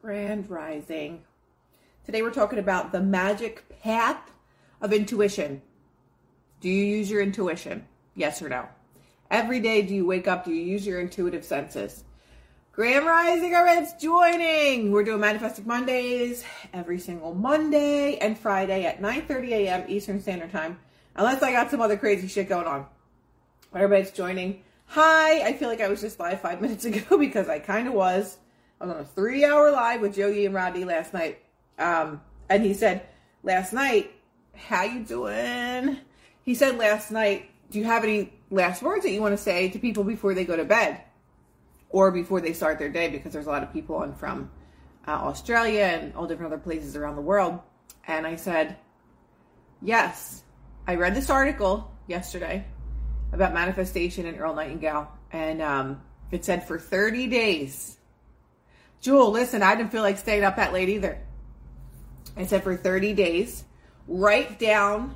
Grand Rising. Today we're talking about the magic path of intuition. Do you use your intuition? Yes or no? Every day, do you wake up? Do you use your intuitive senses? Grand Rising Reds joining. We're doing Manifesting Mondays every single Monday and Friday at 9:30 a.m. Eastern Standard Time. Unless I got some other crazy shit going on. Everybody's joining. Hi, I feel like I was just live five minutes ago because I kind of was. I was on a three-hour live with Yogi and Rodney last night, um, and he said last night, "How you doing?" He said last night, "Do you have any last words that you want to say to people before they go to bed, or before they start their day?" Because there's a lot of people on from uh, Australia and all different other places around the world, and I said, "Yes." I read this article yesterday about manifestation and Earl Nightingale, and um, it said for 30 days. Jewel, listen, I didn't feel like staying up that late either. It said for 30 days, write down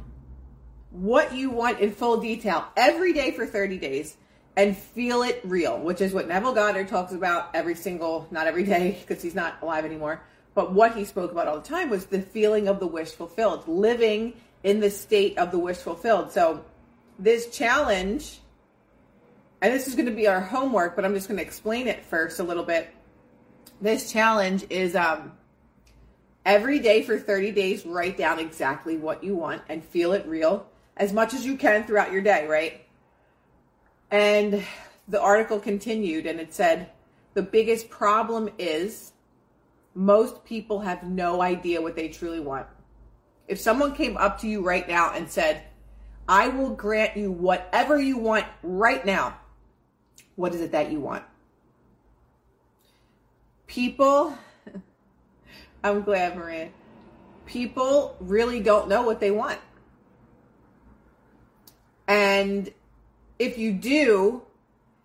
what you want in full detail every day for 30 days and feel it real, which is what Neville Goddard talks about every single, not every day because he's not alive anymore, but what he spoke about all the time was the feeling of the wish fulfilled, living in the state of the wish fulfilled. So this challenge, and this is going to be our homework, but I'm just going to explain it first a little bit. This challenge is um, every day for 30 days, write down exactly what you want and feel it real as much as you can throughout your day, right? And the article continued and it said, the biggest problem is most people have no idea what they truly want. If someone came up to you right now and said, I will grant you whatever you want right now. What is it that you want? People, I'm glad, Maria. People really don't know what they want. And if you do,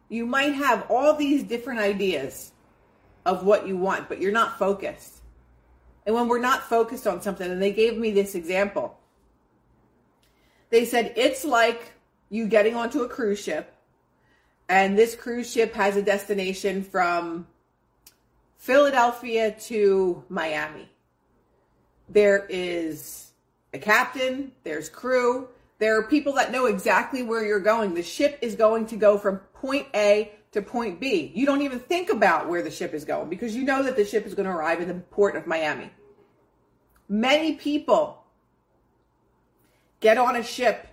you might have all these different ideas of what you want, but you're not focused. And when we're not focused on something, and they gave me this example they said it's like you getting onto a cruise ship, and this cruise ship has a destination from Philadelphia to Miami. There is a captain, there's crew, there are people that know exactly where you're going. The ship is going to go from point A to point B. You don't even think about where the ship is going because you know that the ship is going to arrive in the port of Miami. Many people get on a ship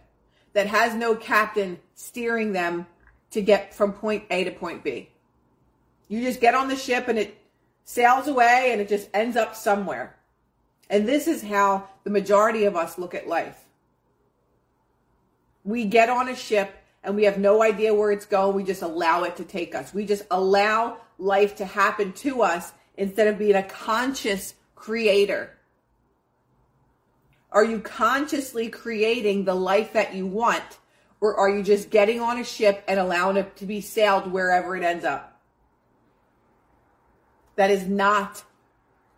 that has no captain steering them to get from point A to point B. You just get on the ship and it sails away and it just ends up somewhere. And this is how the majority of us look at life. We get on a ship and we have no idea where it's going. We just allow it to take us. We just allow life to happen to us instead of being a conscious creator. Are you consciously creating the life that you want? Or are you just getting on a ship and allowing it to be sailed wherever it ends up? That is not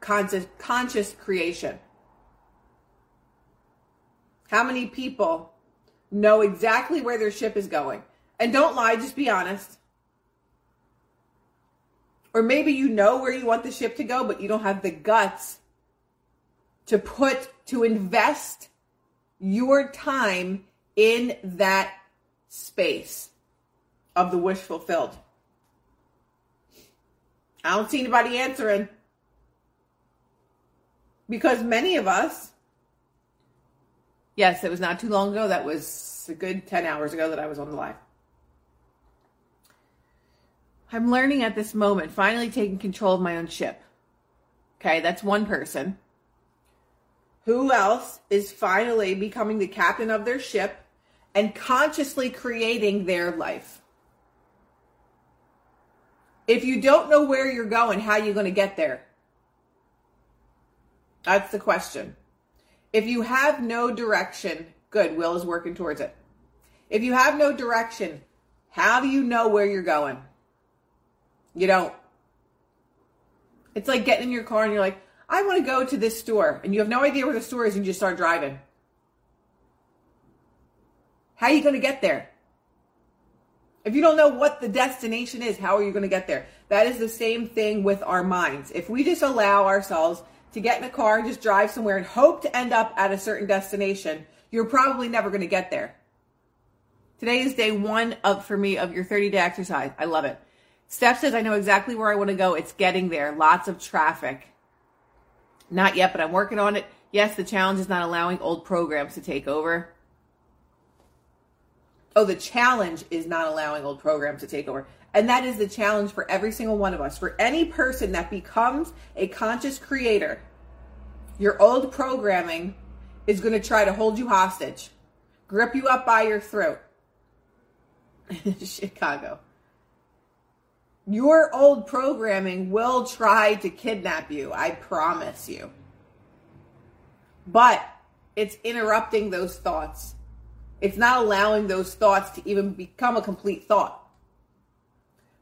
conscious, conscious creation. How many people know exactly where their ship is going? And don't lie, just be honest. Or maybe you know where you want the ship to go, but you don't have the guts to put, to invest your time in that space of the wish fulfilled. I don't see anybody answering. Because many of us, yes, it was not too long ago. That was a good 10 hours ago that I was on the live. I'm learning at this moment, finally taking control of my own ship. Okay, that's one person. Who else is finally becoming the captain of their ship and consciously creating their life? If you don't know where you're going, how are you going to get there? That's the question. If you have no direction, good, Will is working towards it. If you have no direction, how do you know where you're going? You don't. It's like getting in your car and you're like, I want to go to this store, and you have no idea where the store is, and you just start driving. How are you going to get there? If you don't know what the destination is, how are you going to get there? That is the same thing with our minds. If we just allow ourselves to get in a car and just drive somewhere and hope to end up at a certain destination, you're probably never going to get there. Today is day one of for me of your 30 day exercise. I love it. Steph says I know exactly where I want to go. It's getting there. Lots of traffic. Not yet, but I'm working on it. Yes, the challenge is not allowing old programs to take over. Oh, the challenge is not allowing old programs to take over. And that is the challenge for every single one of us. For any person that becomes a conscious creator, your old programming is going to try to hold you hostage, grip you up by your throat. Chicago. Your old programming will try to kidnap you, I promise you. But it's interrupting those thoughts it's not allowing those thoughts to even become a complete thought.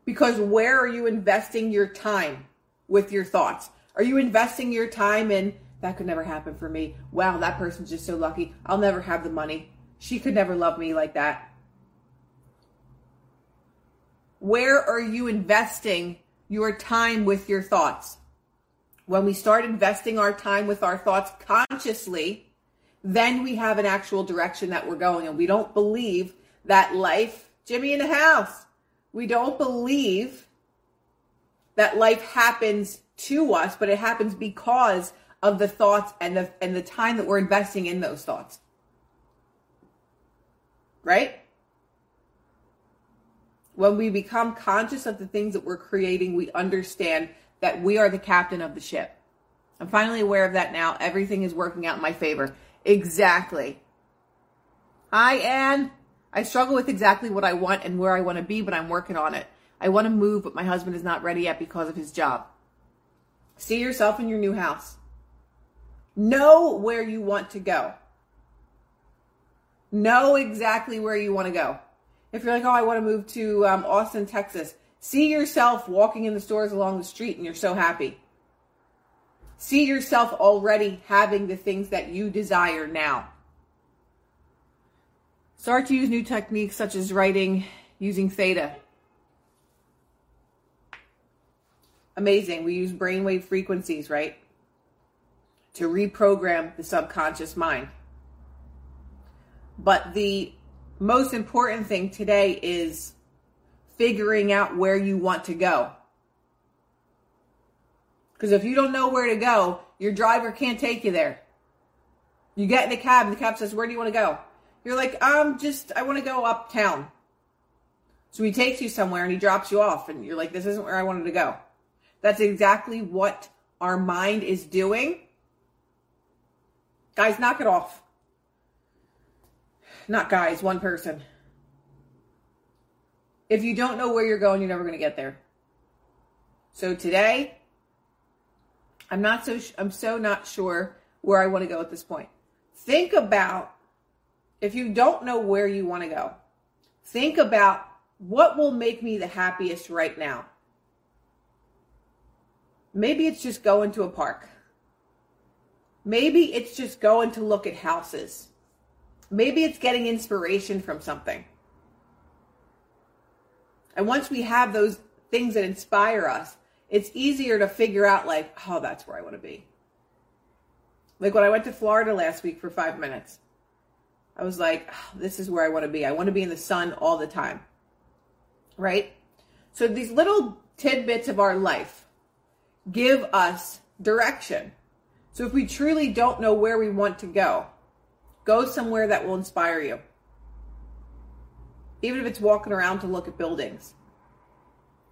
Because where are you investing your time with your thoughts? Are you investing your time in that could never happen for me? Wow, that person's just so lucky. I'll never have the money. She could never love me like that. Where are you investing your time with your thoughts? When we start investing our time with our thoughts consciously, then we have an actual direction that we're going. And we don't believe that life, Jimmy in the house, we don't believe that life happens to us, but it happens because of the thoughts and the and the time that we're investing in those thoughts. Right? When we become conscious of the things that we're creating, we understand that we are the captain of the ship. I'm finally aware of that now. Everything is working out in my favor. Exactly. Hi, Anne. I struggle with exactly what I want and where I want to be, but I'm working on it. I want to move, but my husband is not ready yet because of his job. See yourself in your new house. Know where you want to go. Know exactly where you want to go. If you're like, oh, I want to move to um, Austin, Texas, see yourself walking in the stores along the street and you're so happy. See yourself already having the things that you desire now. Start to use new techniques such as writing using theta. Amazing. We use brainwave frequencies, right? To reprogram the subconscious mind. But the most important thing today is figuring out where you want to go. Because if you don't know where to go, your driver can't take you there. You get in the cab and the cab says, Where do you want to go? You're like, um, just, I want to go uptown. So he takes you somewhere and he drops you off, and you're like, This isn't where I wanted to go. That's exactly what our mind is doing. Guys, knock it off. Not guys, one person. If you don't know where you're going, you're never going to get there. So today, I'm not so I'm so not sure where I want to go at this point. Think about if you don't know where you want to go. Think about what will make me the happiest right now. Maybe it's just going to a park. Maybe it's just going to look at houses. Maybe it's getting inspiration from something. And once we have those things that inspire us, it's easier to figure out like, oh, that's where I want to be. Like when I went to Florida last week for five minutes, I was like, oh, this is where I want to be. I want to be in the sun all the time. Right? So these little tidbits of our life give us direction. So if we truly don't know where we want to go, go somewhere that will inspire you. Even if it's walking around to look at buildings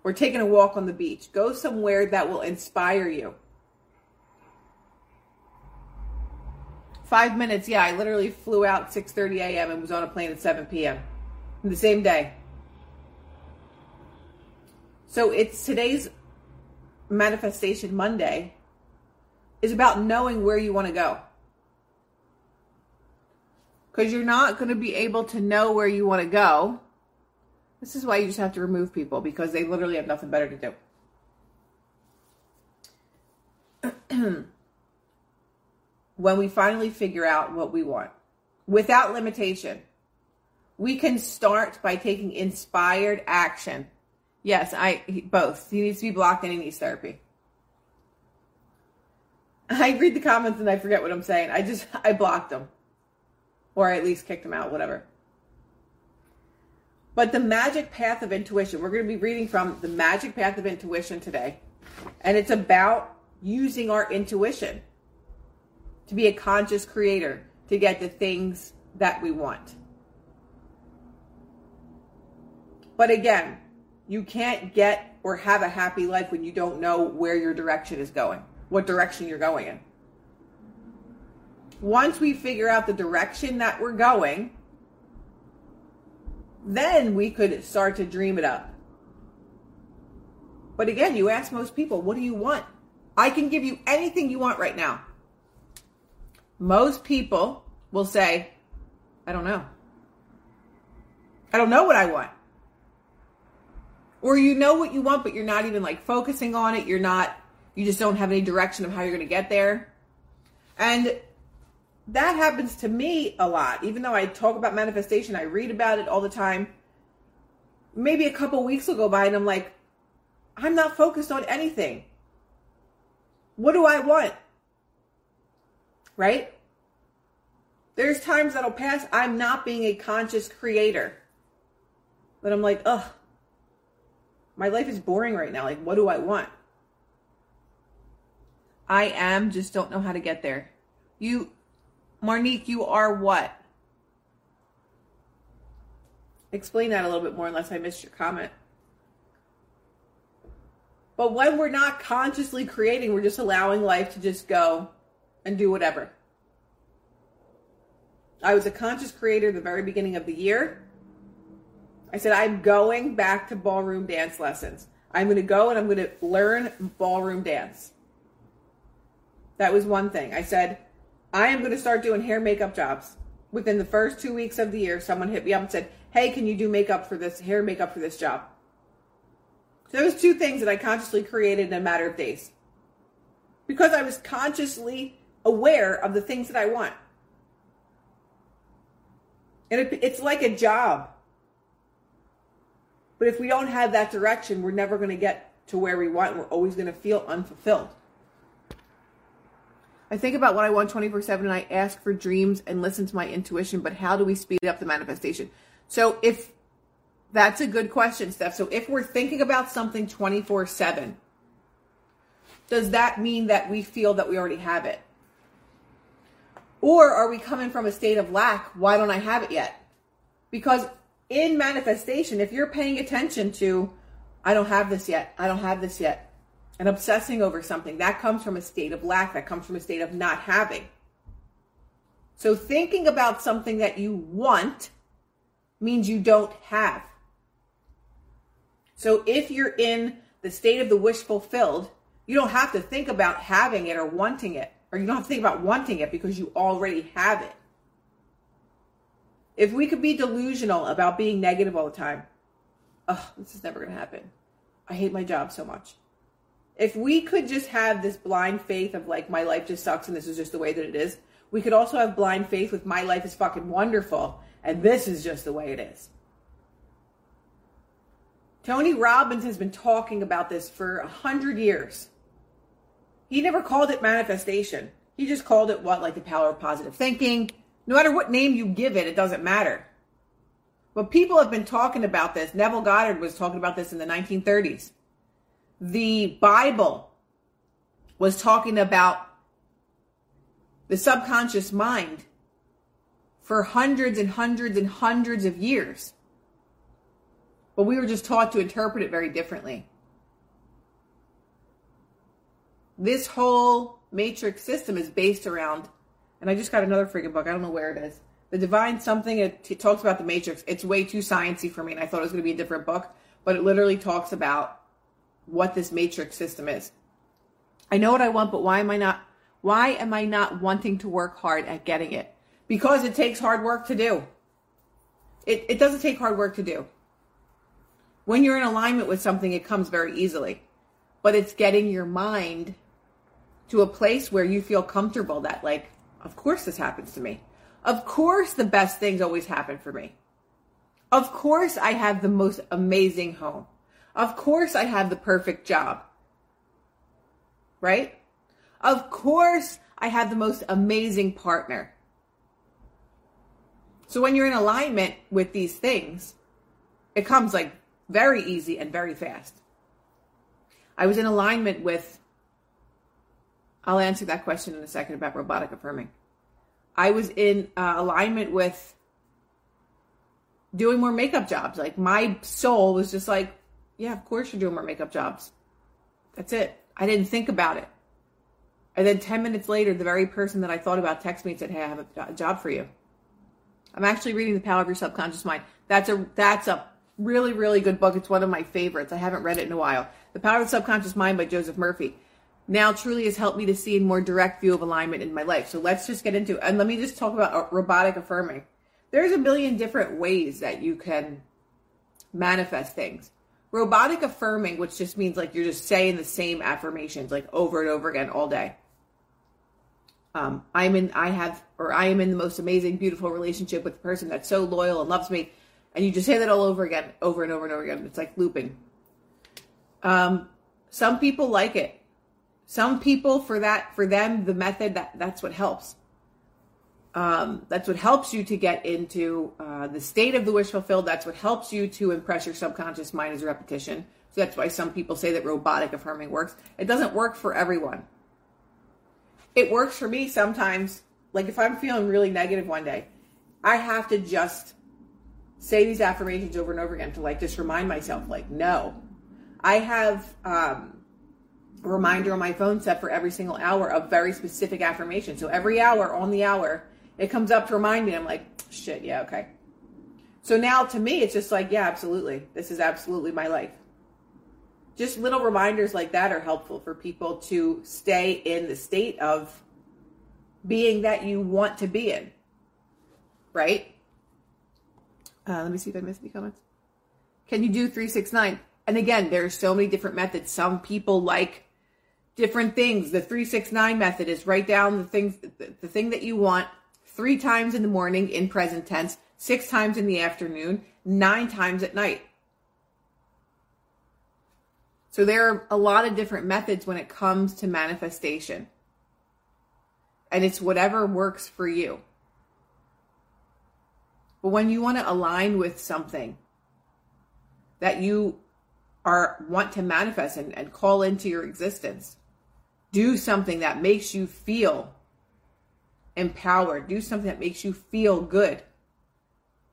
or taking a walk on the beach. Go somewhere that will inspire you. Five minutes, yeah, I literally flew out 6:30 a.m. and was on a plane at 7 p.m. the same day. So it's today's manifestation Monday is about knowing where you want to go. Because you're not going to be able to know where you want to go this is why you just have to remove people because they literally have nothing better to do. when we finally figure out what we want without limitation, We can start by taking inspired action. Yes, I both. He needs to be blocked and he needs therapy. I read the comments and I forget what I'm saying. I just I blocked them. Or I at least kicked them out, whatever. But the magic path of intuition, we're going to be reading from the magic path of intuition today. And it's about using our intuition to be a conscious creator to get the things that we want. But again, you can't get or have a happy life when you don't know where your direction is going, what direction you're going in. Once we figure out the direction that we're going, then we could start to dream it up. But again, you ask most people, what do you want? I can give you anything you want right now. Most people will say, I don't know. I don't know what I want. Or you know what you want, but you're not even like focusing on it. You're not, you just don't have any direction of how you're going to get there. And that happens to me a lot. Even though I talk about manifestation, I read about it all the time. Maybe a couple weeks will go by and I'm like, I'm not focused on anything. What do I want? Right? There's times that'll pass. I'm not being a conscious creator. But I'm like, ugh, my life is boring right now. Like, what do I want? I am, just don't know how to get there. You Marnique, you are what? Explain that a little bit more unless I missed your comment. But when we're not consciously creating, we're just allowing life to just go and do whatever. I was a conscious creator the very beginning of the year. I said, I'm going back to ballroom dance lessons. I'm going to go and I'm going to learn ballroom dance. That was one thing. I said, I am going to start doing hair makeup jobs. Within the first two weeks of the year, someone hit me up and said, Hey, can you do makeup for this hair makeup for this job? Those two things that I consciously created in a matter of days. Because I was consciously aware of the things that I want. And it, it's like a job. But if we don't have that direction, we're never going to get to where we want. We're always going to feel unfulfilled. I think about what I want 24 7 and I ask for dreams and listen to my intuition, but how do we speed up the manifestation? So, if that's a good question, Steph. So, if we're thinking about something 24 7, does that mean that we feel that we already have it? Or are we coming from a state of lack? Why don't I have it yet? Because in manifestation, if you're paying attention to, I don't have this yet, I don't have this yet, and obsessing over something, that comes from a state of lack, that comes from a state of not having. So thinking about something that you want means you don't have. So if you're in the state of the wish fulfilled, you don't have to think about having it or wanting it, or you don't have to think about wanting it because you already have it. If we could be delusional about being negative all the time, oh, this is never going to happen. I hate my job so much if we could just have this blind faith of like my life just sucks and this is just the way that it is, we could also have blind faith with my life is fucking wonderful and this is just the way it is. Tony Robbins has been talking about this for a hundred years. He never called it manifestation. He just called it what, like the power of positive thinking. No matter what name you give it, it doesn't matter. But people have been talking about this. Neville Goddard was talking about this in the 1930s the Bible was talking about the subconscious mind for hundreds and hundreds and hundreds of years. But we were just taught to interpret it very differently. This whole matrix system is based around, and I just got another freaking book. I don't know where it is. The Divine Something, it, talks about the matrix. It's way too sciencey for me, and I thought it was going to be a different book, but it literally talks about what this matrix system is. I know what I want, but why am I not why am I not wanting to work hard at getting it? Because it takes hard work to do. It it doesn't take hard work to do. When you're in alignment with something, it comes very easily. But it's getting your mind to a place where you feel comfortable that like, of course this happens to me. Of course the best things always happen for me. Of course, I have the most amazing home. Of course, I have the perfect job. Right? Of course, I have the most amazing partner. So when you're in alignment with these things, it comes like very easy and very fast. I was in alignment with, I'll answer that question in a second about robotic affirming. I was in uh, alignment with doing more makeup jobs. Like my soul was just like, yeah, of course you're doing more makeup jobs. That's it. I didn't think about it. And then 10 minutes later, the very person that I thought about texted me and said, Hey, I have a job for you. I'm actually reading The Power of Your Subconscious Mind. That's a, that's a really, really good book. It's one of my favorites. I haven't read it in a while. The Power of the Subconscious Mind by Joseph Murphy. Now truly has helped me to see a more direct view of alignment in my life. So let's just get into it. And let me just talk about uh, robotic affirming. There's a million different ways that you can manifest things. Robotic affirming, which just means like you're just saying the same affirmations like over and over again all day. Um, I'm in, I have, or I am in the most amazing, beautiful relationship with the person that's so loyal and loves me. And you just say that all over again, over and over and over again. It's like looping. Um, some people like it. Some people for that, for them, the method that that's what helps. Um, that's what helps you to get into uh, the state of the wish fulfilled. That's what helps you to impress your subconscious mind is repetition. So that's why some people say that robotic affirming works. It doesn't work for everyone it works for me sometimes. Like if I'm feeling really negative one day, I have to just say these affirmations over and over again to like just remind myself, like, no. I have um, a reminder on my phone set for every single hour of very specific affirmation. So every hour on the hour, it comes up to remind me. I'm like, shit, yeah, okay. So now to me, it's just like, yeah, absolutely. This is absolutely my life just little reminders like that are helpful for people to stay in the state of being that you want to be in. Right? Uh, let me see if I missed any comments. Can you do 369? And again, there are so many different methods. Some people like different things. The 369 method is write down the things, the thing that you want three times in the morning in present tense, six times in the afternoon, nine times at night. So there are a lot of different methods when it comes to manifestation. And it's whatever works for you. But when you want to align with something that you are want to manifest and, and call into your existence, do something that makes you feel empowered. Do something that makes you feel good.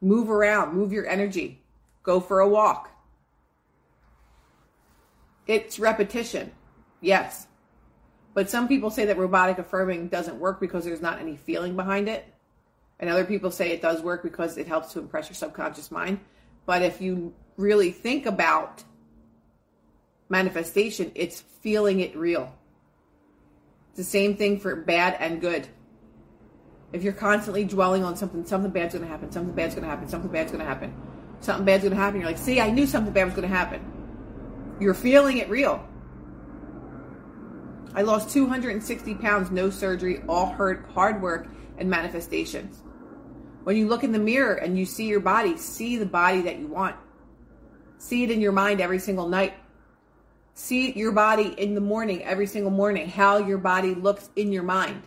Move around, move your energy. Go for a walk. It's repetition, yes. But some people say that robotic affirming doesn't work because there's not any feeling behind it. And other people say it does work because it helps to impress your subconscious mind. But if you really think about manifestation, it's feeling it real. It's the same thing for bad and good. If you're constantly dwelling on something, something bad's to happen, something bad's to happen, something bad's to happen, something bad's to happen, you're like, see, I knew something bad was to happen. You're feeling it real. I lost 260 pounds, no surgery, all hard, hard work and manifestations. When you look in the mirror and you see your body, see the body that you want. See it in your mind every single night. See your body in the morning, every single morning, how your body looks in your mind.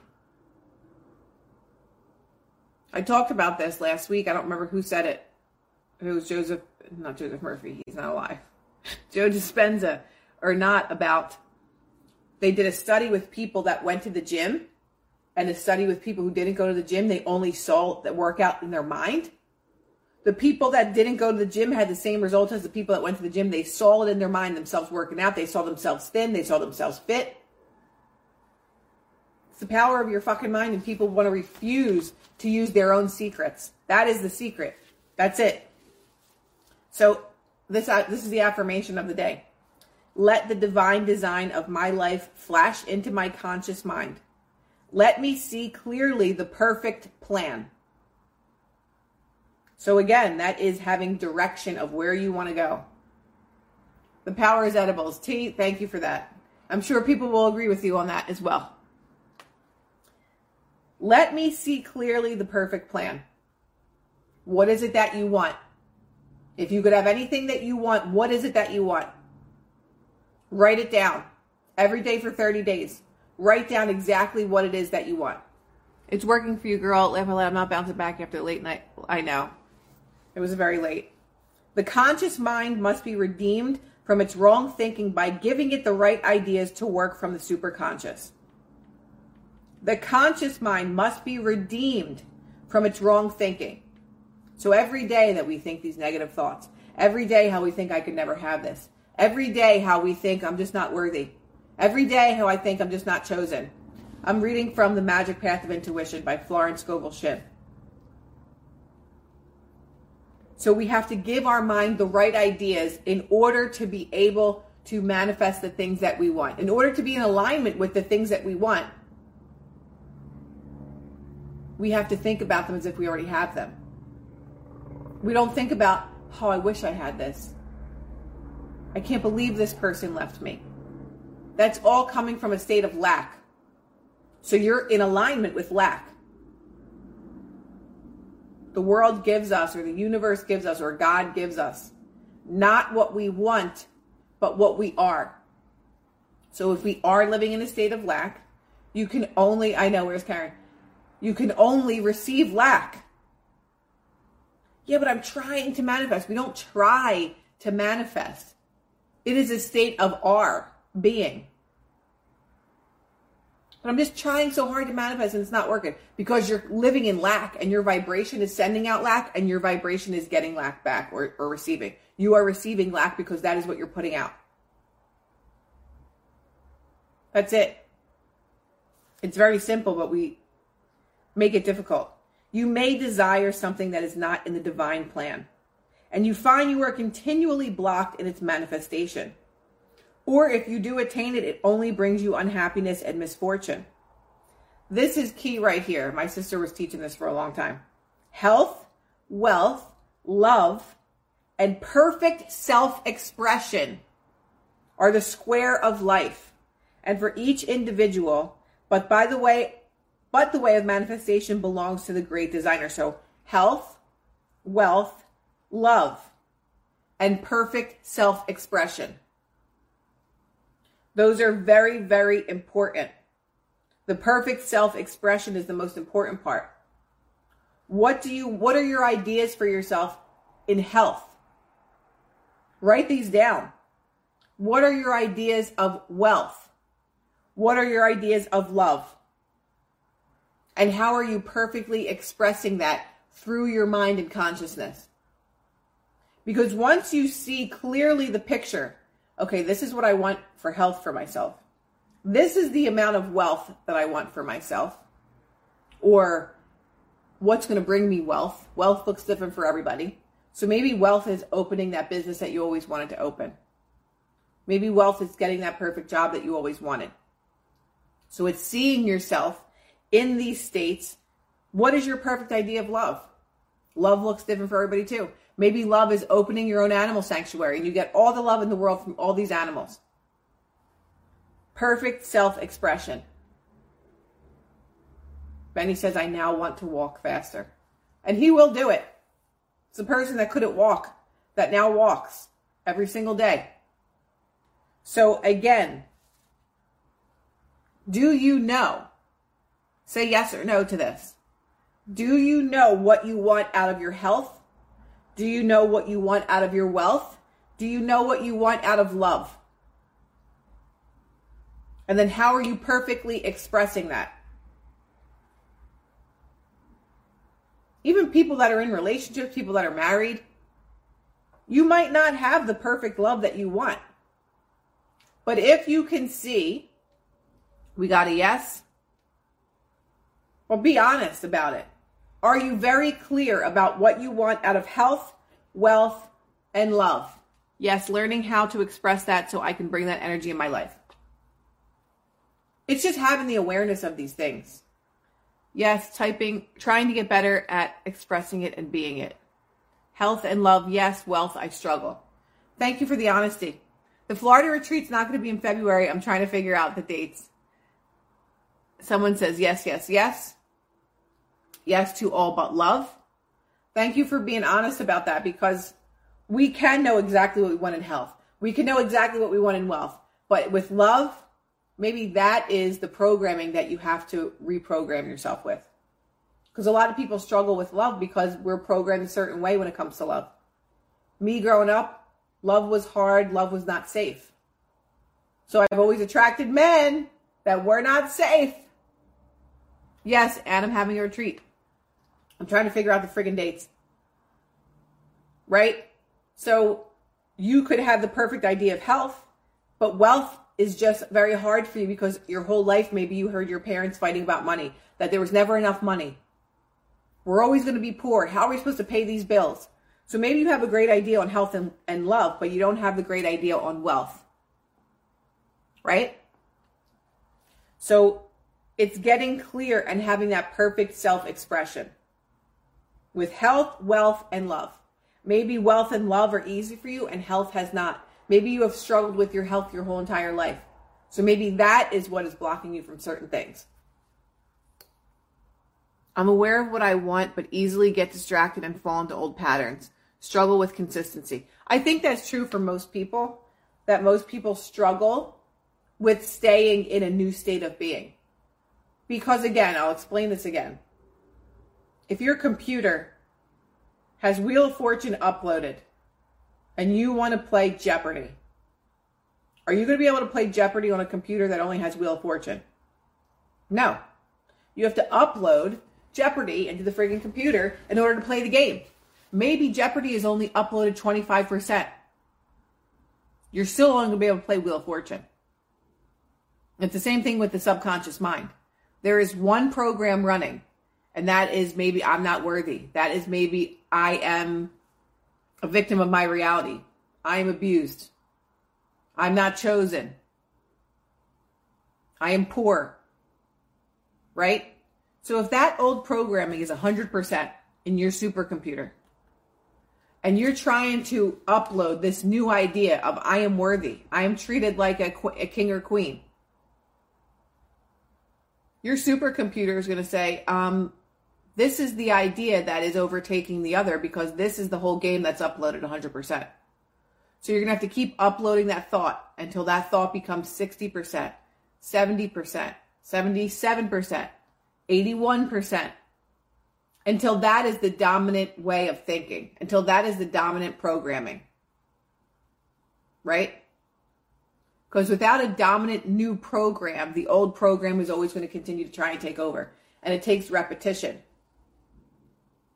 I talked about this last week. I don't remember who said it. It was Joseph, not Joseph Murphy. He's not alive. Joe Dispenza or not about they did a study with people that went to the gym and a study with people who didn't go to the gym. They only saw the workout in their mind. The people that didn't go to the gym had the same results as the people that went to the gym. They saw it in their mind themselves working out. They saw themselves thin. They saw themselves fit. It's the power of your fucking mind, and people want to refuse to use their own secrets. That is the secret. That's it. So this, uh, this is the affirmation of the day. Let the divine design of my life flash into my conscious mind. Let me see clearly the perfect plan. So, again, that is having direction of where you want to go. The power is edibles. T, thank you for that. I'm sure people will agree with you on that as well. Let me see clearly the perfect plan. What is it that you want? If you could have anything that you want, what is it that you want? Write it down every day for 30 days. Write down exactly what it is that you want. It's working for you, girl. I'm not bouncing back after late night. I know. It was very late. The conscious mind must be redeemed from its wrong thinking by giving it the right ideas to work from the superconscious. The conscious mind must be redeemed from its wrong thinking. So every day that we think these negative thoughts, every day how we think I could never have this, every day how we think I'm just not worthy, every day how I think I'm just not chosen. I'm reading from The Magic Path of Intuition by Florence Scovel Shinn. So we have to give our mind the right ideas in order to be able to manifest the things that we want. In order to be in alignment with the things that we want, we have to think about them as if we already have them. We don't think about, oh, I wish I had this. I can't believe this person left me. That's all coming from a state of lack. So you're in alignment with lack the world gives us, or the universe gives us, or God gives us. Not what we want, but what we are. So if we are living in a state of lack, you can only, I know, where's Karen? You can only receive lack. Yeah, but I'm trying to manifest. We don't try to manifest. It is a state of our being. But I'm just trying so hard to manifest and it's not working because you're living in lack and your vibration is sending out lack and your vibration is getting lack back or, or receiving. You are receiving lack because that is what you're putting out. That's it. It's very simple, but we make it difficult. You may desire something that is not in the divine plan, and you find you are continually blocked in its manifestation. Or if you do attain it, it only brings you unhappiness and misfortune. This is key right here. My sister was teaching this for a long time. Health, wealth, love, and perfect self expression are the square of life. And for each individual, but by the way, but the way of manifestation belongs to the great designer. So health, wealth, love, and perfect self expression. Those are very, very important. The perfect self expression is the most important part. What do you, what are your ideas for yourself in health? Write these down. What are your ideas of wealth? What are your ideas of love? And how are you perfectly expressing that through your mind and consciousness? Because once you see clearly the picture, okay, this is what I want for health for myself. This is the amount of wealth that I want for myself. Or what's going to bring me wealth. Wealth looks different for everybody. So maybe wealth is opening that business that you always wanted to open. Maybe wealth is getting that perfect job that you always wanted. So it's seeing yourself in these states. What is your perfect idea of love? Love looks different for everybody too. Maybe love is opening your own animal sanctuary and you get all the love in the world from all these animals. Perfect self expression. Benny says, I now want to walk faster. And he will do it. It's a person that couldn't walk that now walks every single day. So again, do you know? Say yes or no to this. Do you know what you want out of your health? Do you know what you want out of your wealth? Do you know what you want out of love? And then how are you perfectly expressing that? Even people that are in relationships, people that are married, you might not have the perfect love that you want. But if you can see, we got a yes, well, be honest about it. Are you very clear about what you want out of health, wealth, and love? Yes, learning how to express that so I can bring that energy in my life. It's just having the awareness of these things. Yes, typing, trying to get better at expressing it and being it. Health and love, yes. Wealth, I struggle. Thank you for the honesty. The Florida retreat's not going to be in February. I'm trying to figure out the dates. Someone says yes, yes, yes yes to all but love. Thank you for being honest about that because we can know exactly what we want in health. We can know exactly what we want in wealth. But with love, maybe that is the programming that you have to reprogram yourself with. Because a lot of people struggle with love because we're programmed a certain way when it comes to love. Me growing up, love was hard, love was not safe. So I've always attracted men that were not safe. Yes, and I'm having a retreat. I'm trying to figure out the friggin' dates. Right? So you could have the perfect idea of health, but wealth is just very hard for you because your whole life, maybe you heard your parents fighting about money, that there was never enough money. We're always going to be poor. How are we supposed to pay these bills? So maybe you have a great idea on health and, and love, but you don't have the great idea on wealth. Right? So it's getting clear and having that perfect self expression with health, wealth, and love. Maybe wealth and love are easy for you and health has not. Maybe you have struggled with your health your whole entire life. So maybe that is what is blocking you from certain things. I'm aware of what I want, but easily get distracted and fall into old patterns. Struggle with consistency. I think that's true for most people, that most people struggle with staying in a new state of being. Because again, I'll explain this again. If your computer has Wheel of Fortune uploaded and you want to play Jeopardy, are you going to be able to play Jeopardy on a computer that only has Wheel of Fortune? No. You have to upload Jeopardy into the frigging computer in order to play the game. Maybe Jeopardy is only uploaded 25%. You're still only going to be able to play Wheel of Fortune. It's the same thing with the subconscious mind. There is one program running, and that is maybe I'm not worthy. That is maybe I am a victim of my reality. I am abused. I'm not chosen. I am poor. Right? So if that old programming is 100% in your supercomputer and you're trying to upload this new idea of I am worthy, I am treated like a, a king or queen, your supercomputer is going to say, um, this is the idea that is overtaking the other because this is the whole game that's uploaded 100%. So you're going to have to keep uploading that thought until that thought becomes 60%, 70%, 77%, 81%, until that is the dominant way of thinking, until that is the dominant programming. Right? Because without a dominant new program, the old program is always going to continue to try and take over. And it takes repetition.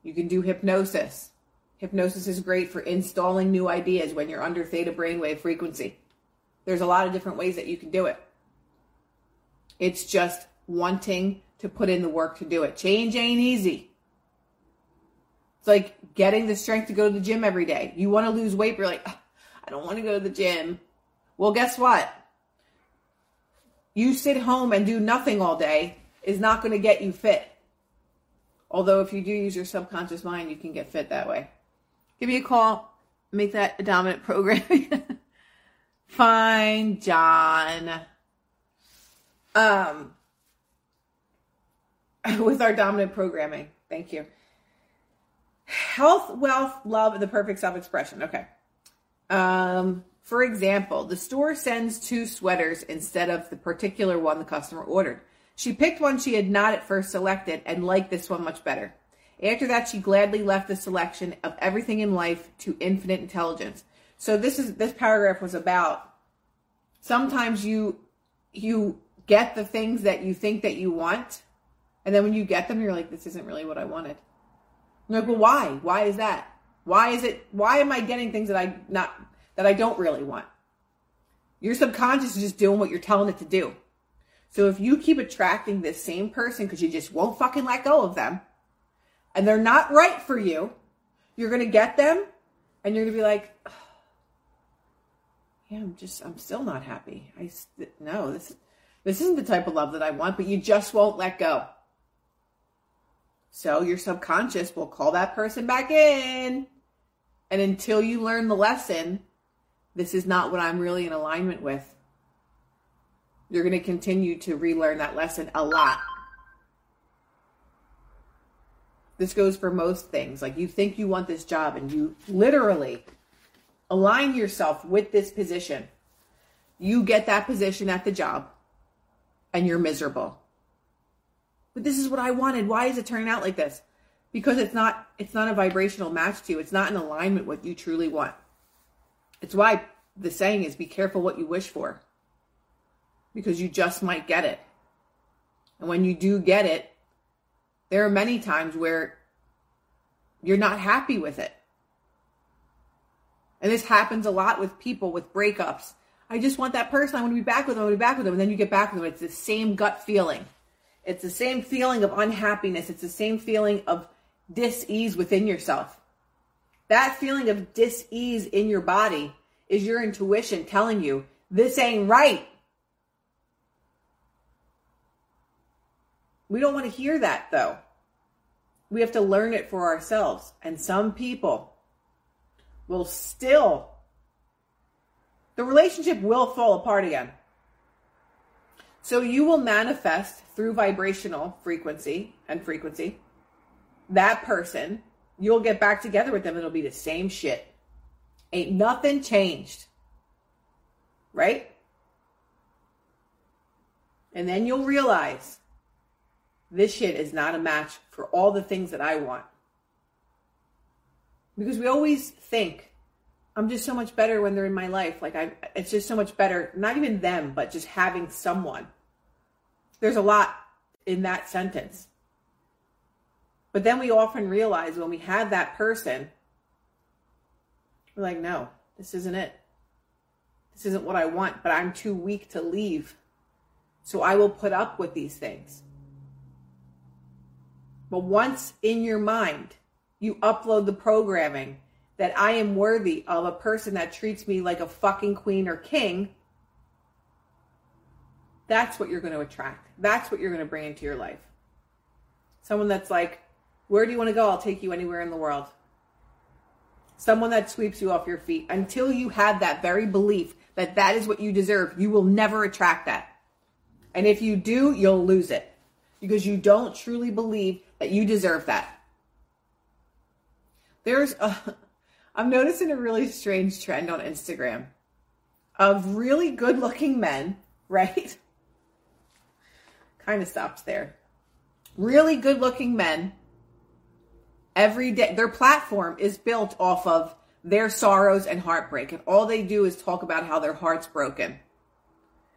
You can do hypnosis. Hypnosis is great for installing new ideas when you're under theta brainwave frequency. There's a lot of different ways that you can do it. It's just wanting to put in the work to do it. Change ain't easy. It's like getting the strength to go to the gym every day. You want to lose weight, but you're like, ah, I don't want to go to the gym. Well, guess what? You sit home and do nothing all day is not going to get you fit. Although, if you do use your subconscious mind, you can get fit that way. Give me a call, make that a dominant program. Fine, John. Um, with our dominant programming. Thank you. Health, wealth, love, and the perfect self expression. Okay. Um, for example, the store sends two sweaters instead of the particular one the customer ordered. She picked one she had not at first selected and liked this one much better. After that, she gladly left the selection of everything in life to infinite intelligence. So this is this paragraph was about sometimes you you get the things that you think that you want and then when you get them, you're like, this isn't really what I wanted. You're like, well, why? Why is that? Why is it? Why am I getting things that I not that I don't really want? Your subconscious is just doing what you're telling it to do. So if you keep attracting this same person because you just won't fucking let go of them, and they're not right for you, you're gonna get them, and you're gonna be like, yeah, I'm just, I'm still not happy. I no, this this isn't the type of love that I want, but you just won't let go. So your subconscious will call that person back in. And until you learn the lesson, this is not what I'm really in alignment with. You're going to continue to relearn that lesson a lot. This goes for most things. Like you think you want this job and you literally align yourself with this position. You get that position at the job and you're miserable. But this is what I wanted. Why is it turning out like this? Because it's not it's not a vibrational match to you. It's not in alignment with what you truly want. It's why the saying is be careful what you wish for. Because you just might get it. And when you do get it, there are many times where you're not happy with it. And this happens a lot with people with breakups. I just want that person. I want to be back with them. I want to be back with them. And then you get back with them. It's the same gut feeling. It's the same feeling of unhappiness. It's the same feeling of dis-ease within yourself. That feeling of dis-ease in your body is your intuition telling you this ain't right. We don't want to hear that though. We have to learn it for ourselves. And some people will still, the relationship will fall apart again. So you will manifest through vibrational frequency and frequency that person. You'll get back together with them. It'll be the same shit. Ain't nothing changed. Right? And then you'll realize this shit is not a match for all the things that I want. Because we always think, I'm just so much better when they're in my life. Like I it's just so much better, not even them, but just having someone. There's a lot in that sentence. But then we often realize when we have that person, we're like, no, this isn't it. This isn't what I want, but I'm too weak to leave. So I will put up with these things. But once in your mind, you upload the programming that I am worthy of a person that treats me like a fucking queen or king, that's what you're going to attract. That's what you're going to bring into your life. Someone that's like, where do you want to go? I'll take you anywhere in the world. Someone that sweeps you off your feet. Until you have that very belief that that is what you deserve, you will never attract that. And if you do, you'll lose it because you don't truly believe that you deserve that. There's a, I'm noticing a really strange trend on Instagram of really good looking men, right? kind of stops there. Really good looking men every day. Their platform is built off of their sorrows and heartbreak. And all they do is talk about how their heart's broken.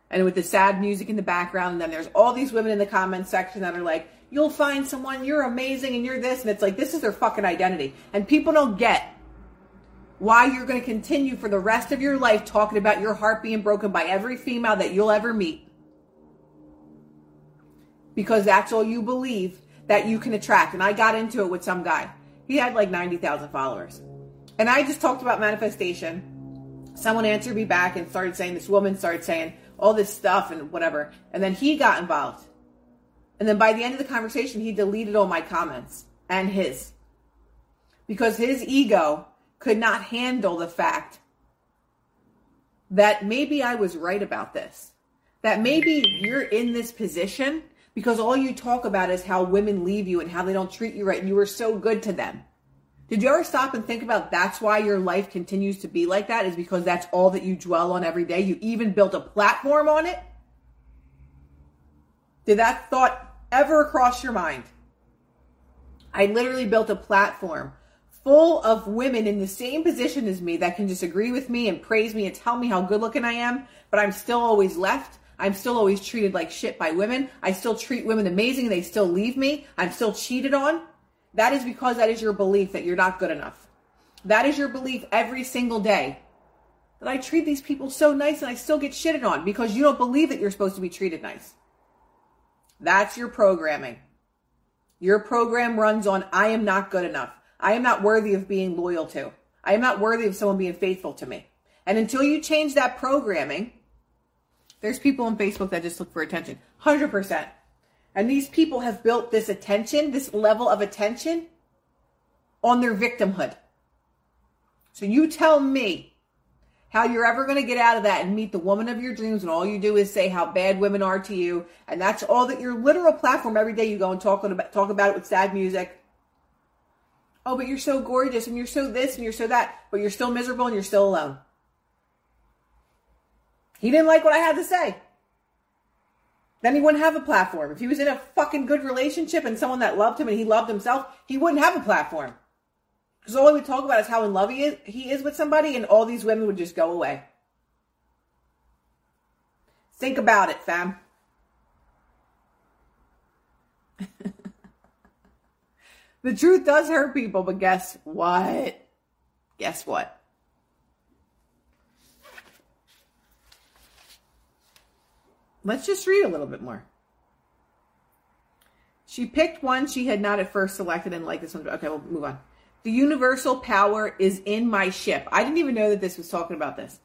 And with the sad music in the background, and then there's all these women in the comments section that are like, you'll find someone, you're amazing, and you're this. And it's like, this is their fucking identity. And people don't get why you're going to continue for the rest of your life talking about your heart being broken by every female that you'll ever meet. Because that's all you believe that you can attract. And I got into it with some guy. He had like 90,000 followers. And I just talked about manifestation. Someone answered me back and started saying, this woman started saying all this stuff and whatever. And then he got involved. And then by the end of the conversation, he deleted all my comments and his. Because his ego could not handle the fact that maybe I was right about this. That maybe you're in this position because all you talk about is how women leave you and how they don't treat you right and you were so good to them. Did you ever stop and think about that's why your life continues to be like that? Is because that's all that you dwell on every day? You even built a platform on it? Did that thought ever cross your mind. I literally built a platform full of women in the same position as me that can just agree with me and praise me and tell me how good looking I am, but I'm still always left. I'm still always treated like shit by women. I still treat women amazing. They still leave me. I'm still cheated on. That is because that is your belief that you're not good enough. That is your belief every single day. That I treat these people so nice and I still get shitted on because you don't believe that you're supposed to be treated nice. That's your programming. Your program runs on I am not good enough. I am not worthy of being loyal to. I am not worthy of someone being faithful to me. And until you change that programming, there's people on Facebook that just look for attention. 100%. And these people have built this attention, this level of attention on their victimhood. So you tell me how you're ever going to get out of that and meet the woman of your dreams and all you do is say how bad women are to you and that's all that your literal platform every day you go and talk about talk about it with sad music Oh, but you're so gorgeous and you're so this and you're so that, but you're still miserable and you're still alone. He didn't like what I had to say. Then he wouldn't have a platform. If he was in a fucking good relationship and someone that loved him and he loved himself, he wouldn't have a platform. Because all would talk about is how in love he is, he is with somebody, and all these women would just go away. Think about it, fam. the truth does hurt people, but guess what? Guess what? Let's just read a little bit more. She picked one she had not at first selected and like this one. Okay, we'll move on. The universal power is in my ship. I didn't even know that this was talking about this.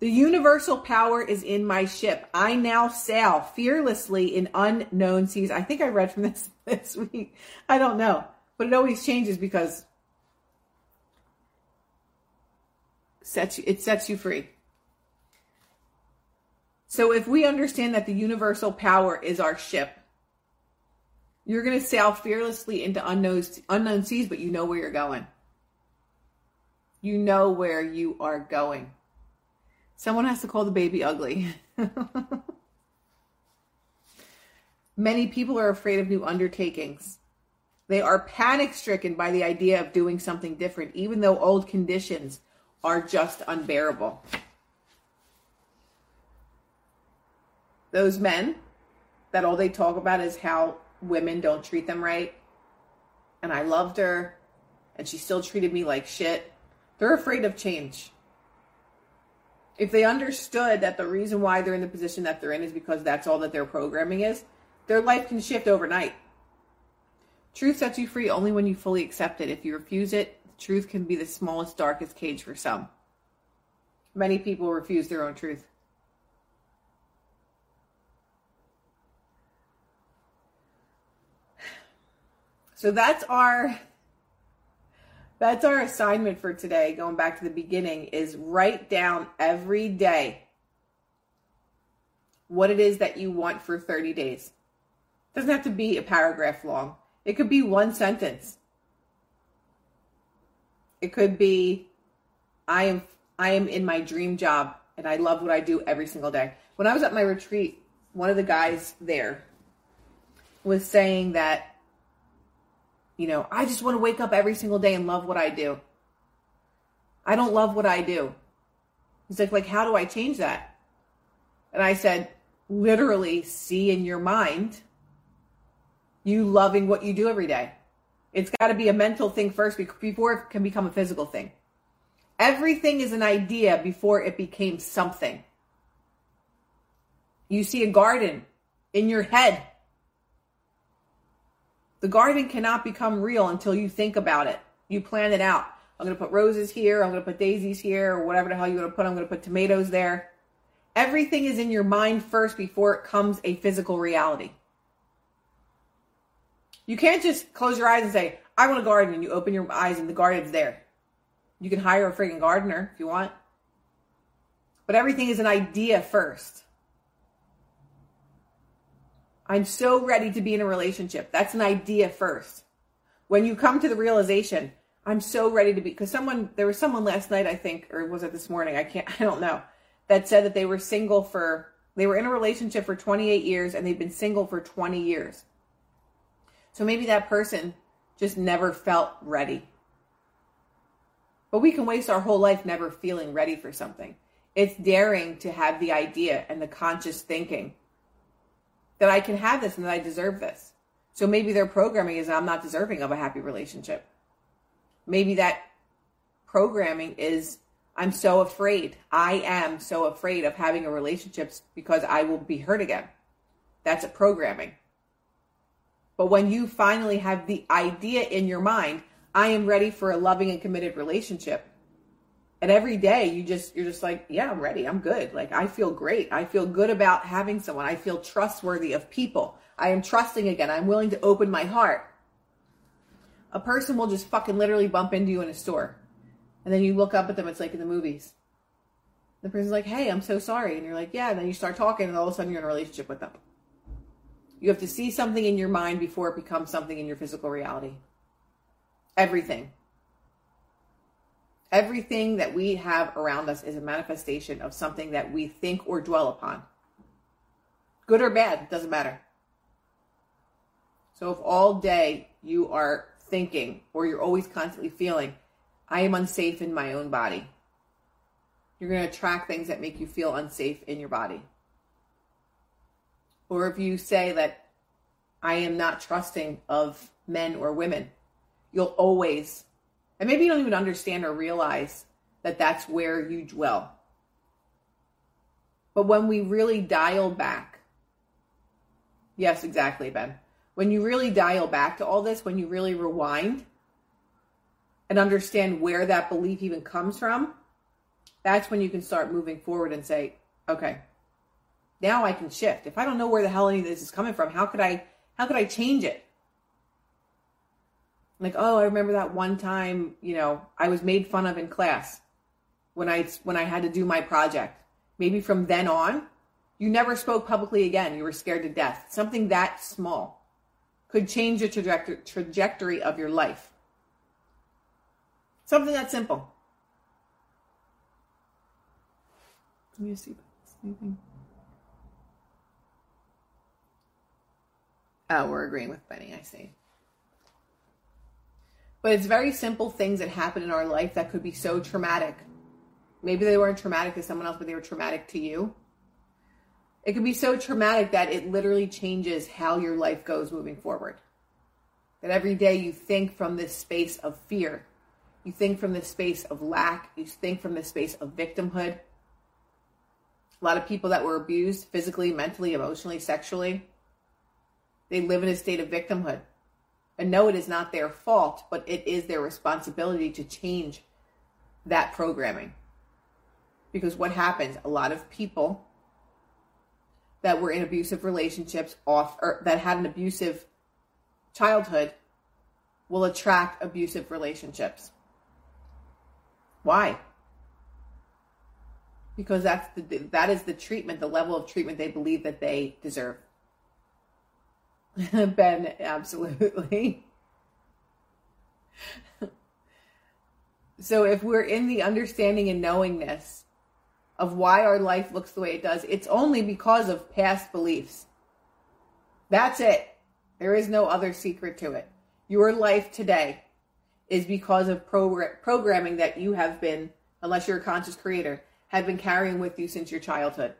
The universal power is in my ship. I now sail fearlessly in unknown seas. I think I read from this this week. I don't know. But it always changes because sets you, it sets you free. So if we understand that the universal power is our ship, you're going to sail fearlessly into unknown, unknown seas, but you know where you're going. You know where you are going. Someone has to call the baby ugly. Many people are afraid of new undertakings. They are panic stricken by the idea of doing something different, even though old conditions are just unbearable. Those men that all they talk about is how women don't treat them right. And I loved her and she still treated me like shit. They're afraid of change. If they understood that the reason why they're in the position that they're in is because that's all that their programming is, their life can shift overnight. Truth sets you free only when you fully accept it. If you refuse it, truth can be the smallest, darkest cage for some. Many people refuse their own truth. So that's our that's our assignment for today. Going back to the beginning is write down every day what it is that you want for 30 days. It doesn't have to be a paragraph long. It could be one sentence. It could be I am I am in my dream job and I love what I do every single day. When I was at my retreat, one of the guys there was saying that you know, I just want to wake up every single day and love what I do. I don't love what I do. He's like, like, how do I change that? And I said, literally see in your mind you loving what you do every day. It's got to be a mental thing first before it can become a physical thing. Everything is an idea before it became something. You see a garden in your head the garden cannot become real until you think about it. You plan it out. I'm going to put roses here. I'm going to put daisies here, or whatever the hell you're going to put. I'm going to put tomatoes there. Everything is in your mind first before it comes a physical reality. You can't just close your eyes and say, I want a garden, and you open your eyes and the garden's there. You can hire a freaking gardener if you want. But everything is an idea first. I'm so ready to be in a relationship. That's an idea first. When you come to the realization, I'm so ready to be, because someone, there was someone last night, I think, or was it this morning? I can't, I don't know, that said that they were single for, they were in a relationship for 28 years and they've been single for 20 years. So maybe that person just never felt ready. But we can waste our whole life never feeling ready for something. It's daring to have the idea and the conscious thinking that I can have this and that I deserve this. So maybe their programming is I'm not deserving of a happy relationship. Maybe that programming is I'm so afraid. I am so afraid of having a relationship because I will be hurt again. That's a programming. But when you finally have the idea in your mind, I am ready for a loving and committed relationship, and every day you just you're just like yeah i'm ready. I'm good. Like i feel great. I feel good about having someone. I feel trustworthy of people. I am trusting again. I'm willing to open my heart. A person will just fucking literally bump into you in a store. And then you look up at them. It's like in the movies. The person's like hey i'm so sorry. And you're like yeah. And then you start talking and all of a sudden you're in a relationship with them. You have to see something in your mind before it becomes something in your physical reality. Everything. Everything that we have around us is a manifestation of something that we think or dwell upon. Good or bad, doesn't matter. So if all day you are thinking or you're always constantly feeling, I am unsafe in my own body, you're going to attract things that make you feel unsafe in your body. Or if you say that I am not trusting of men or women, you'll always and maybe you don't even understand or realize that that's where you dwell. But when we really dial back, yes, exactly, Ben. When you really dial back to all this, when you really rewind and understand where that belief even comes from, that's when you can start moving forward and say, okay, now I can shift. If I don't know where the hell any of this is coming from, how could I how could I change it? Like oh i remember that one time you know i was made fun of in class when i when i had to do my project. Maybe from then on you never spoke publicly again. You were scared to death. Something that small could change the trajectory trajectory of your life. Something that simple. Let me see anything. Oh we're agreeing with benny i see but it's very simple things that happen in our life that could be so traumatic. Maybe they weren't traumatic to someone else, but they were traumatic to you. It could be so traumatic that it literally changes how your life goes moving forward. That every day you think from this space of fear, you think from this space of lack, you think from this space of victimhood. A lot of people that were abused physically, mentally, emotionally, sexually, they live in a state of victimhood and no, it is not their fault, but it is their responsibility to change that programming. Because what happens, a lot of people that were in abusive relationships off or that had an abusive childhood will attract abusive relationships. Why? Because that's the that is the treatment, the level of treatment they believe that they deserve. ben, absolutely. so if we're in the understanding and knowingness of why our life looks the way it does, it's only because of past beliefs. That's it. There is no other secret to it. Your life today is because of progr- programming that you have been, unless you're a conscious creator, have been carrying with you since your childhood.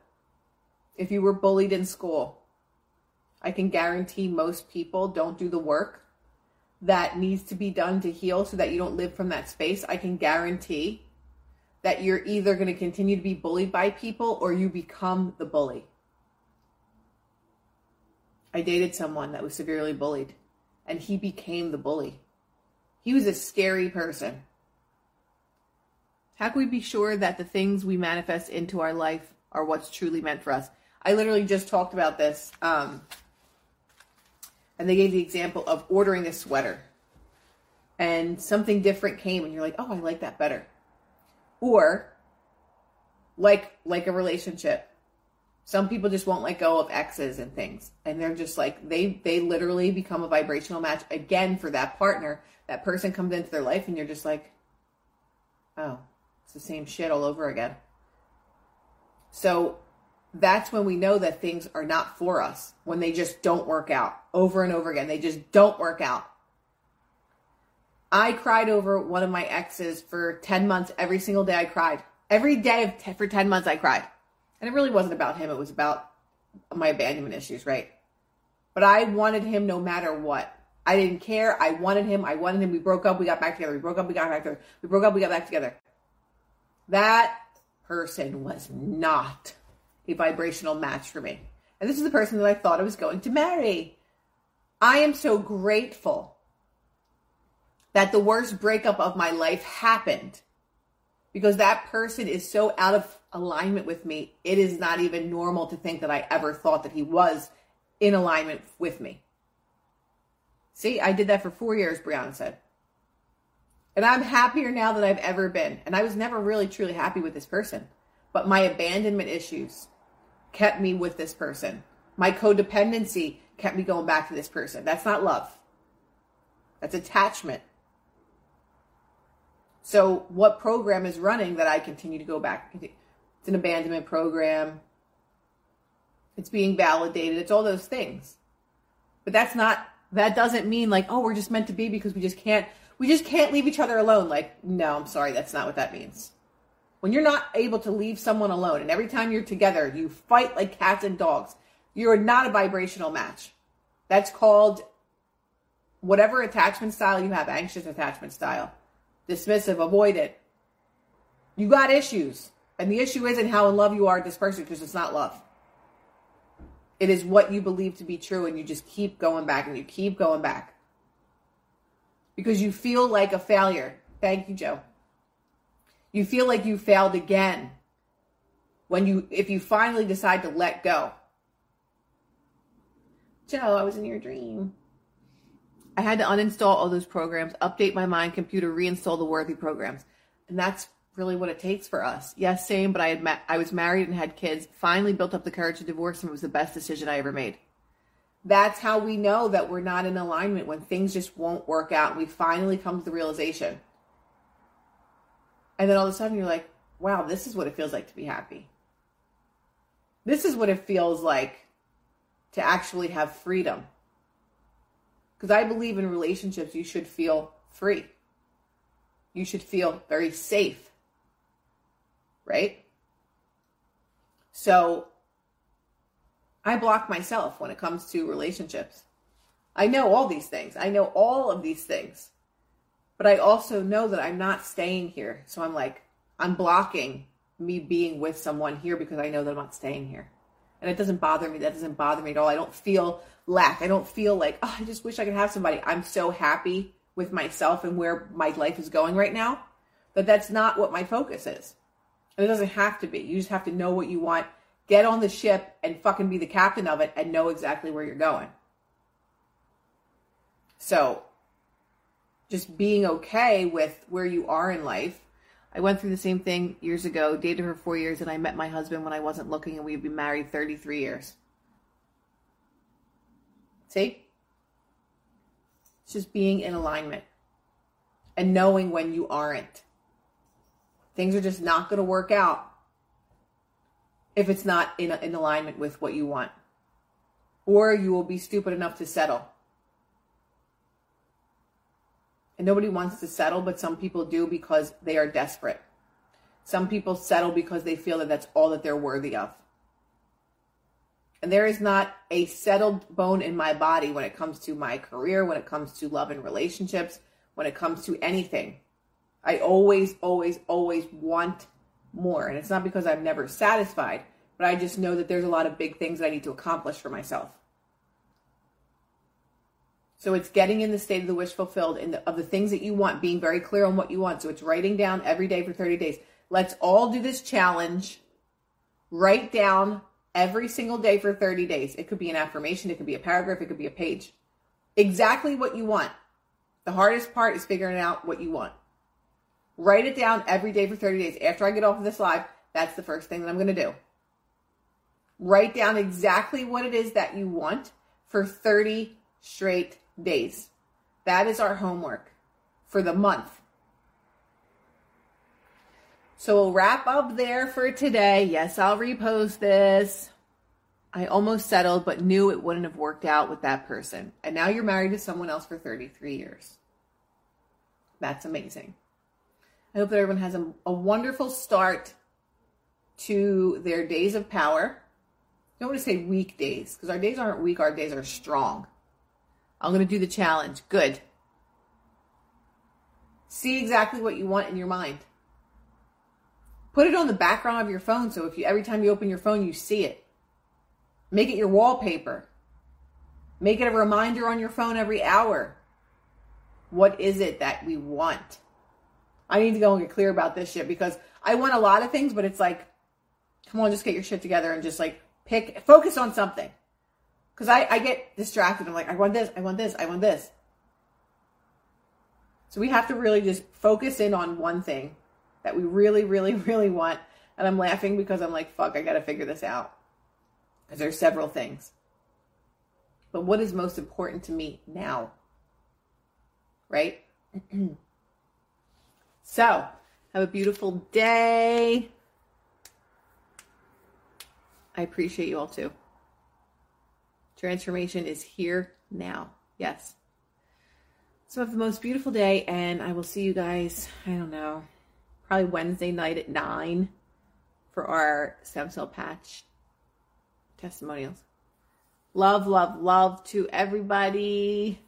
If you were bullied in school, I can guarantee most people don't do the work that needs to be done to heal so that you don't live from that space. I can guarantee that you're either going to continue to be bullied by people or you become the bully. I dated someone that was severely bullied and he became the bully. He was a scary person. How can we be sure that the things we manifest into our life are what's truly meant for us? I literally just talked about this um, and they gave the example of ordering a sweater and something different came and you're like, "Oh, I like that better." Or like like a relationship. Some people just won't let go of exes and things and they're just like they they literally become a vibrational match again for that partner. That person comes into their life and you're just like, "Oh, it's the same shit all over again." So that's when we know that things are not for us when they just don't work out over and over again. They just don't work out. I cried over one of my exes for 10 months. Every single day I cried. Every day t- for 10 months I cried. And it really wasn't about him, it was about my abandonment issues, right? But I wanted him no matter what. I didn't care. I wanted him. I wanted him. We broke up. We got back together. We broke up. We got back together. We broke up. We got back together. That person was not a vibrational match for me. And this is the person that I thought I was going to marry. I am so grateful that the worst breakup of my life happened because that person is so out of alignment with me. It is not even normal to think that I ever thought that he was in alignment with me. See, I did that for four years, Brianna said. And I'm happier now than I've ever been. And I was never really truly happy with this person. But my abandonment issues, kept me with this person. My codependency kept me going back to this person. That's not love. That's attachment. So, what program is running that I continue to go back? It's an abandonment program. It's being validated. It's all those things. But that's not, that doesn't mean like, oh, we're just meant to be because we just can't, we just can't leave each other alone. Like, no, I'm sorry. That's not what that means. When you're not able to leave someone alone and every time you're together, you fight like cats and dogs, you're not a vibrational match. That's called whatever attachment style you have, anxious attachment style, dismissive, avoidant. You got issues. And the issue isn't how in love you are with this person because it's not love. It is what you believe to be true, and you just keep going back and you keep going back because you feel like a failure. Thank you, Joe. You feel like you failed again when you if you finally decide to let go. Joe, I was in your dream. I had to uninstall all those programs, update my mind computer, reinstall the worthy programs. And that's really what it takes for us. Yes, same, but I had ma- I was married and had kids. Finally built up the courage to divorce and it was the best decision I ever made. That's how we know that we're not in alignment when things just won't work out. We finally come to the realization. And then all of a sudden you're like, wow, this is what it feels like to be happy. This is what it feels like to actually have freedom. Because I believe in relationships, you should feel free. You should feel very safe right? So I block myself when it comes to relationships. I know all these things. I know all of these things. But I also know that I'm not staying here. So I'm like, I'm blocking me being with someone here because I know that I'm not staying here. And it doesn't bother me. That doesn't bother me at all. I don't feel lack. I don't feel like, oh, I just wish I could have somebody. I'm so happy with myself and where my life is going right now that that's not what my focus is. And it doesn't have to be. You just have to know what you want, get on the ship and fucking be the captain of it and know exactly where you're going. So, just being okay with where you are in life. I went through the same thing years ago, dated for four years, and I met my husband when I wasn't looking, and we've been married 33 years. See? It's just being in alignment and knowing when you aren't. Things are just not going to work out if it's not in, in alignment with what you want. Or you will be stupid enough to settle. And nobody wants to settle, but some people do because they are desperate. Some people settle because they feel that that's all that they're worthy of. And there is not a settled bone in my body when it comes to my career, when it comes to love and relationships, when it comes to anything. I always, always, always want more. And it's not because I'm never satisfied, but I just know that there's a lot of big things that I need to accomplish for myself. So it's getting in the state of the wish fulfilled the, of the things that you want, being very clear on what you want. So it's writing down every day for 30 days. Let's all do this challenge. Write down every single day for 30 days. It could be an affirmation, it could be a paragraph, it could be a page. Exactly what you want. The hardest part is figuring out what you want. Write it down every day for 30 days. After I get off of this live, that's the first thing that I'm going to do. Write down exactly what it is that you want for 30 straight days. That is our homework for the month. So we'll wrap up there for today. Yes, I'll repost this. I almost settled, but knew it wouldn't have worked out with that person. And now you're married to someone else for 33 years. That's amazing. I hope that everyone has a, a wonderful start to their days of power. I don't want to say weak days because our days aren't weak, our days are strong. I'm going to do the challenge. Good. See exactly what you want in your mind. Put it on the background of your phone so if you every time you open your phone you see it. Make it your wallpaper. Make it a reminder on your phone every hour. What is it that we want? I need to go and get clear about this shit because I want a lot of things, but it's like, come on, just get your shit together and just like pick, focus on something. Cause I, I get distracted. I'm like, I want this, I want this, I want this. So we have to really just focus in on one thing that we really, really, really want. And I'm laughing because I'm like, fuck, I got to figure this out. Because there's several things. But what is most important to me now? Right? So, have a beautiful day. I appreciate you all too. Transformation is here now. Yes. So have the most beautiful day, and I will see you guys, I don't know, probably Wednesday night at 9 for our stem cell patch testimonials. Love, love, love to everybody.